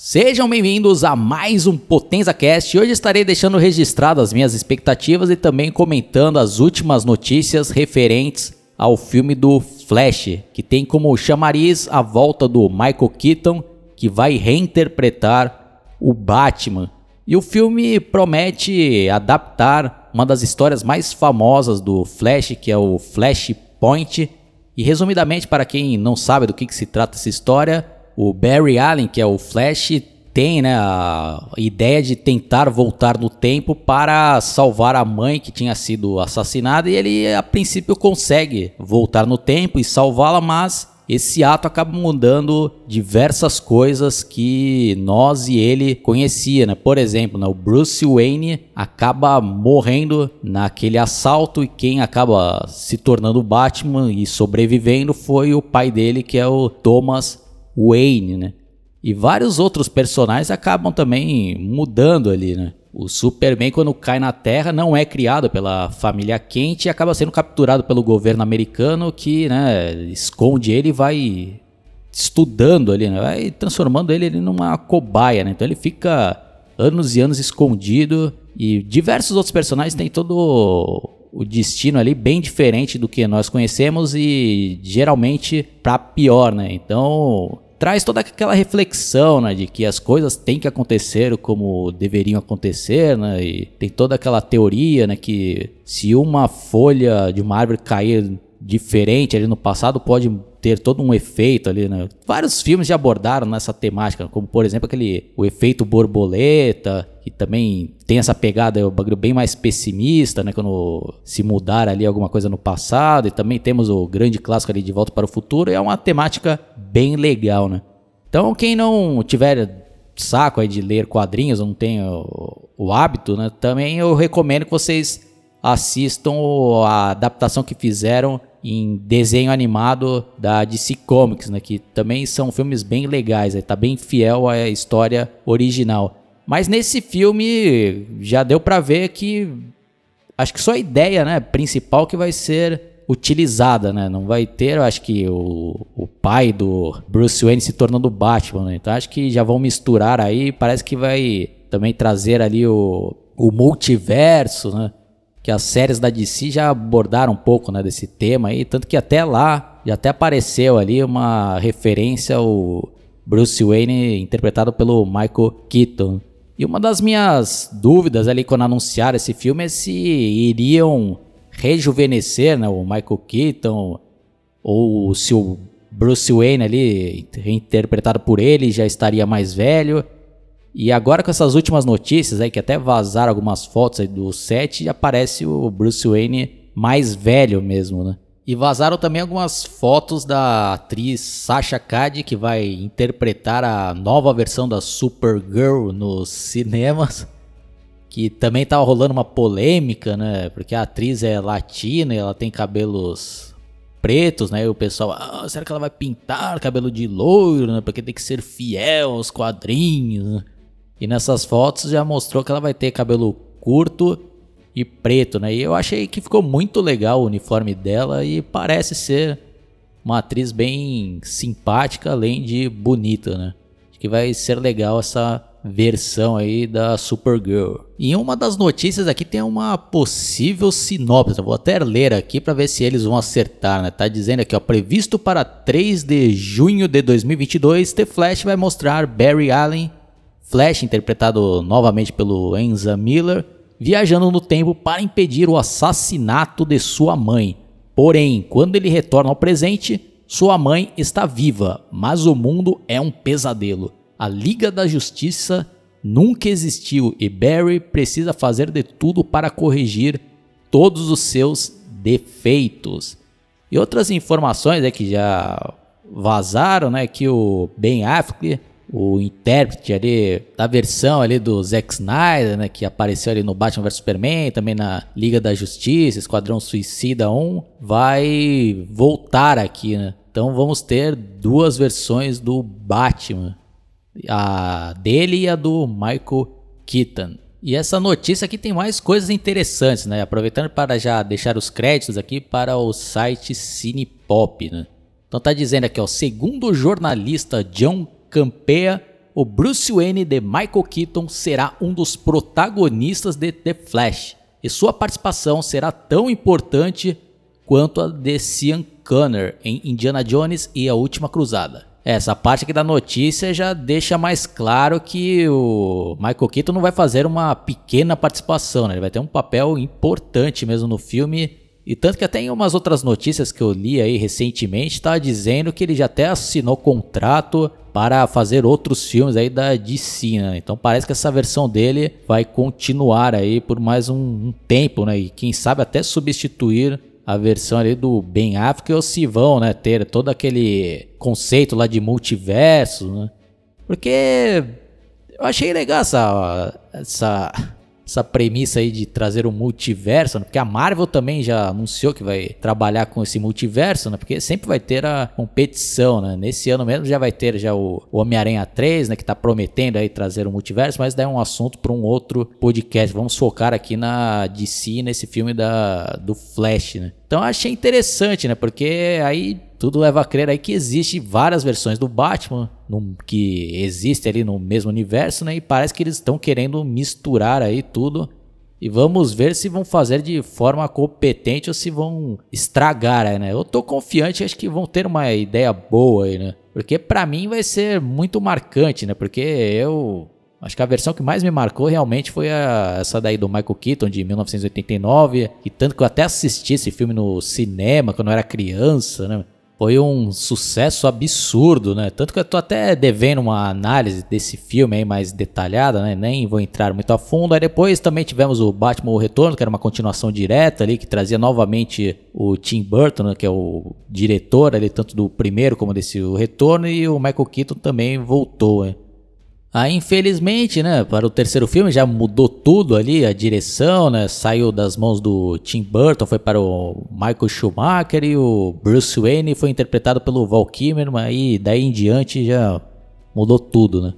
Sejam bem-vindos a mais um Potenza Cast. Hoje estarei deixando registrado as minhas expectativas e também comentando as últimas notícias referentes ao filme do Flash, que tem como chamariz a volta do Michael Keaton, que vai reinterpretar o Batman. E o filme promete adaptar uma das histórias mais famosas do Flash, que é o Flashpoint. E resumidamente, para quem não sabe do que, que se trata essa história, o Barry Allen, que é o Flash, tem né, a ideia de tentar voltar no tempo para salvar a mãe que tinha sido assassinada e ele a princípio consegue voltar no tempo e salvá-la, mas esse ato acaba mudando diversas coisas que nós e ele conhecia, né? Por exemplo, né, o Bruce Wayne acaba morrendo naquele assalto e quem acaba se tornando Batman e sobrevivendo foi o pai dele, que é o Thomas Wayne, né? E vários outros personagens acabam também mudando ali, né? O Superman, quando cai na Terra, não é criado pela família Kent e acaba sendo capturado pelo governo americano que né, esconde ele e vai estudando ali, né? vai transformando ele, ele numa cobaia. Né? Então ele fica anos e anos escondido e diversos outros personagens têm todo o destino ali bem diferente do que nós conhecemos e geralmente para pior, né? Então traz toda aquela reflexão, né, de que as coisas têm que acontecer como deveriam acontecer, né, e tem toda aquela teoria, né, que se uma folha de uma árvore cair diferente ali no passado pode ter todo um efeito ali, né? Vários filmes já abordaram nessa temática, como por exemplo aquele o efeito borboleta, que também tem essa pegada, é um bagulho bem mais pessimista, né? Quando se mudar ali alguma coisa no passado, e também temos o grande clássico ali de Volta para o Futuro, é uma temática bem legal, né? Então quem não tiver saco aí de ler quadrinhos, não tem o, o hábito, né? Também eu recomendo que vocês assistam a adaptação que fizeram em desenho animado da DC Comics, né, que também são filmes bem legais, está bem fiel à história original. Mas nesse filme já deu para ver que acho que só a ideia, né, principal que vai ser utilizada, né? Não vai ter, eu acho que o, o pai do Bruce Wayne se tornando Batman, né? Então acho que já vão misturar aí, parece que vai também trazer ali o, o multiverso, né? que as séries da DC já abordaram um pouco né, desse tema aí, tanto que até lá já até apareceu ali uma referência ao Bruce Wayne interpretado pelo Michael Keaton. E uma das minhas dúvidas ali quando anunciaram esse filme é se iriam rejuvenescer né, o Michael Keaton ou se o Bruce Wayne ali, interpretado por ele, já estaria mais velho. E agora com essas últimas notícias aí, que até vazaram algumas fotos do set, aparece o Bruce Wayne mais velho mesmo, né? E vazaram também algumas fotos da atriz Sasha Cady, que vai interpretar a nova versão da Supergirl nos cinemas. Que também tava rolando uma polêmica, né? Porque a atriz é latina e ela tem cabelos pretos, né? E o pessoal, ah, será que ela vai pintar cabelo de loiro, né? Porque tem que ser fiel aos quadrinhos? E nessas fotos já mostrou que ela vai ter cabelo curto e preto, né? E eu achei que ficou muito legal o uniforme dela e parece ser uma atriz bem simpática, além de bonita, né? Acho que vai ser legal essa versão aí da Supergirl. E uma das notícias aqui tem uma possível sinopse. Eu vou até ler aqui para ver se eles vão acertar, né? Tá dizendo aqui, ó, previsto para 3 de junho de 2022, The Flash vai mostrar Barry Allen Flash, interpretado novamente pelo Enza Miller, viajando no tempo para impedir o assassinato de sua mãe. Porém, quando ele retorna ao presente, sua mãe está viva, mas o mundo é um pesadelo. A Liga da Justiça nunca existiu e Barry precisa fazer de tudo para corrigir todos os seus defeitos. E outras informações é que já vazaram, né, que o Ben Affleck o intérprete ali da versão ali do Zack Snyder, né, que apareceu ali no Batman vs Superman, também na Liga da Justiça, Esquadrão Suicida 1, vai voltar aqui, né? Então vamos ter duas versões do Batman, a dele e a do Michael Keaton. E essa notícia aqui tem mais coisas interessantes, né? Aproveitando para já deixar os créditos aqui para o site Cinepop, né? Então tá dizendo aqui, ó, segundo o jornalista John campeia, o Bruce Wayne de Michael Keaton será um dos protagonistas de The Flash, e sua participação será tão importante quanto a de Sean Conner em Indiana Jones e a Última Cruzada. Essa parte aqui da notícia já deixa mais claro que o Michael Keaton não vai fazer uma pequena participação, né? ele vai ter um papel importante mesmo no filme. E tanto que até em umas outras notícias que eu li aí recentemente, está dizendo que ele já até assinou contrato para fazer outros filmes aí da DC, né? Então parece que essa versão dele vai continuar aí por mais um, um tempo, né? E quem sabe até substituir a versão ali do Ben Affleck ou se vão, né, ter todo aquele conceito lá de multiverso, né? Porque eu achei legal essa, essa essa premissa aí de trazer o um multiverso, né? porque a Marvel também já anunciou que vai trabalhar com esse multiverso, né? Porque sempre vai ter a competição, né? Nesse ano mesmo já vai ter já o, Homem-Aranha 3, né, que tá prometendo aí trazer o um multiverso, mas daí é um assunto para um outro podcast. Vamos focar aqui na DC nesse filme da do Flash, né? Então achei interessante, né? Porque aí tudo leva a crer aí que existe várias versões do Batman no, que existe ali no mesmo universo, né? E parece que eles estão querendo misturar aí tudo. E vamos ver se vão fazer de forma competente ou se vão estragar, aí, né? Eu tô confiante, acho que vão ter uma ideia boa aí, né? Porque para mim vai ser muito marcante, né? Porque eu Acho que a versão que mais me marcou realmente foi a, essa daí do Michael Keaton de 1989, e tanto que eu até assisti esse filme no cinema quando eu era criança, né? Foi um sucesso absurdo, né? Tanto que eu tô até devendo uma análise desse filme aí mais detalhada, né? Nem vou entrar muito a fundo. Aí depois também tivemos o Batman o Retorno, que era uma continuação direta ali, que trazia novamente o Tim Burton, né? que é o diretor ali, tanto do primeiro como desse o Retorno, e o Michael Keaton também voltou, né? Aí, infelizmente, né, para o terceiro filme já mudou tudo ali, a direção, né, saiu das mãos do Tim Burton, foi para o Michael Schumacher e o Bruce Wayne foi interpretado pelo Val Kilmer, aí daí em diante já mudou tudo, né.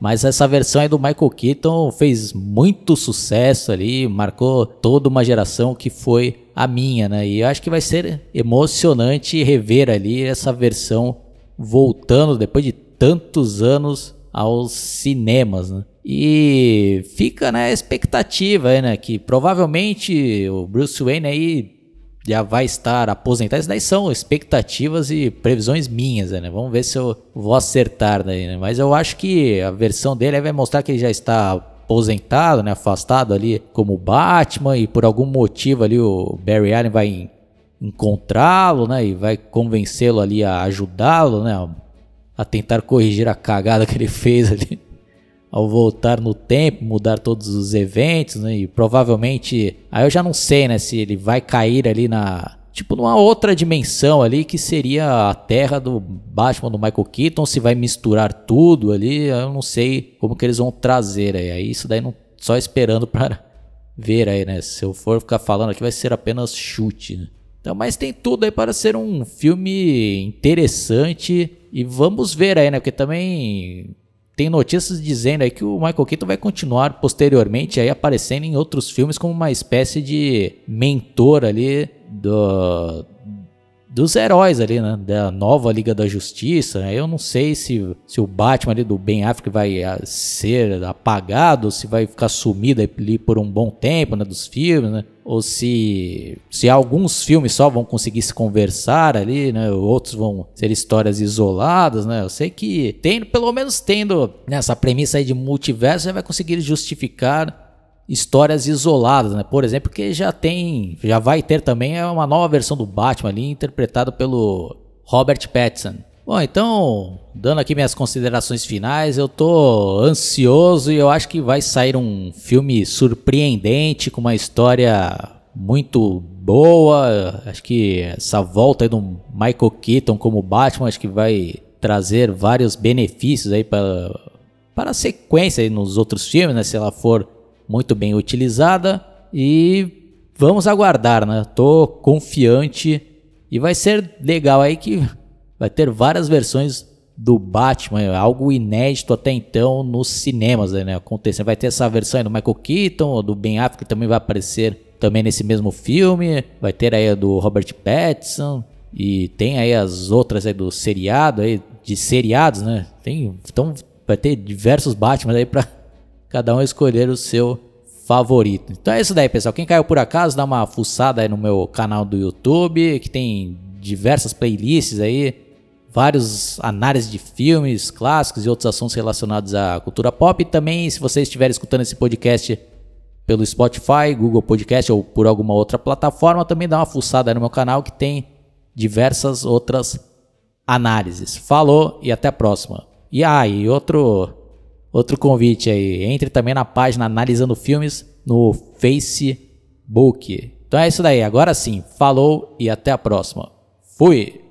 Mas essa versão aí do Michael Keaton fez muito sucesso ali, marcou toda uma geração que foi a minha, né, e eu acho que vai ser emocionante rever ali essa versão voltando depois de tantos anos aos cinemas, né? E fica né, a expectativa aí, né, que provavelmente o Bruce Wayne aí já vai estar aposentado. Isso daí são expectativas e previsões minhas, né? Vamos ver se eu vou acertar daí, né? Mas eu acho que a versão dele vai mostrar que ele já está aposentado, né, afastado ali como Batman e por algum motivo ali o Barry Allen vai encontrá-lo, né, e vai convencê-lo ali a ajudá-lo, né, a tentar corrigir a cagada que ele fez ali ao voltar no tempo, mudar todos os eventos, né? E provavelmente, aí eu já não sei, né, se ele vai cair ali na tipo numa outra dimensão ali que seria a Terra do Batman do Michael Keaton, se vai misturar tudo ali, eu não sei como que eles vão trazer aí. Aí isso daí não só esperando para ver aí, né? Se eu for ficar falando aqui vai ser apenas chute, né? Então, mas tem tudo aí para ser um filme interessante e vamos ver aí, né? Porque também tem notícias dizendo aí que o Michael Keaton vai continuar posteriormente aí aparecendo em outros filmes como uma espécie de mentor ali do, dos heróis ali, né? Da nova Liga da Justiça. Né? Eu não sei se, se o Batman ali do Ben Affleck vai ah, ser apagado, se vai ficar sumido ali por um bom tempo, né? Dos filmes, né? Ou se, se alguns filmes só vão conseguir se conversar ali, né? Outros vão ser histórias isoladas, né? Eu sei que tem, pelo menos tendo nessa premissa aí de multiverso, já vai conseguir justificar histórias isoladas, né? Por exemplo, que já tem, já vai ter também é uma nova versão do Batman ali interpretado pelo Robert Pattinson. Bom, então, dando aqui minhas considerações finais, eu tô ansioso e eu acho que vai sair um filme surpreendente com uma história muito boa. Acho que essa volta aí do Michael Keaton como Batman, acho que vai trazer vários benefícios aí para para a sequência nos outros filmes, né? Se ela for muito bem utilizada e vamos aguardar, né? Tô confiante e vai ser legal aí que vai ter várias versões do Batman, algo inédito até então nos cinemas, né? Acontecendo. Vai ter essa versão do Michael Keaton, do Ben Affleck também vai aparecer também nesse mesmo filme. Vai ter aí a do Robert Pattinson e tem aí as outras aí do seriado aí de seriados, né? Tem, então vai ter diversos Batman aí pra cada um escolher o seu favorito. Então é isso daí, pessoal. Quem caiu por acaso, dá uma fuçada aí no meu canal do YouTube, que tem diversas playlists aí, vários análises de filmes clássicos e outros assuntos relacionados à cultura pop. E também, se você estiver escutando esse podcast pelo Spotify, Google Podcast ou por alguma outra plataforma, também dá uma fuçada no meu canal que tem diversas outras análises. Falou e até a próxima. E ah, outro outro convite aí, entre também na página Analisando Filmes no Facebook. Então é isso daí, agora sim. Falou e até a próxima. Fui.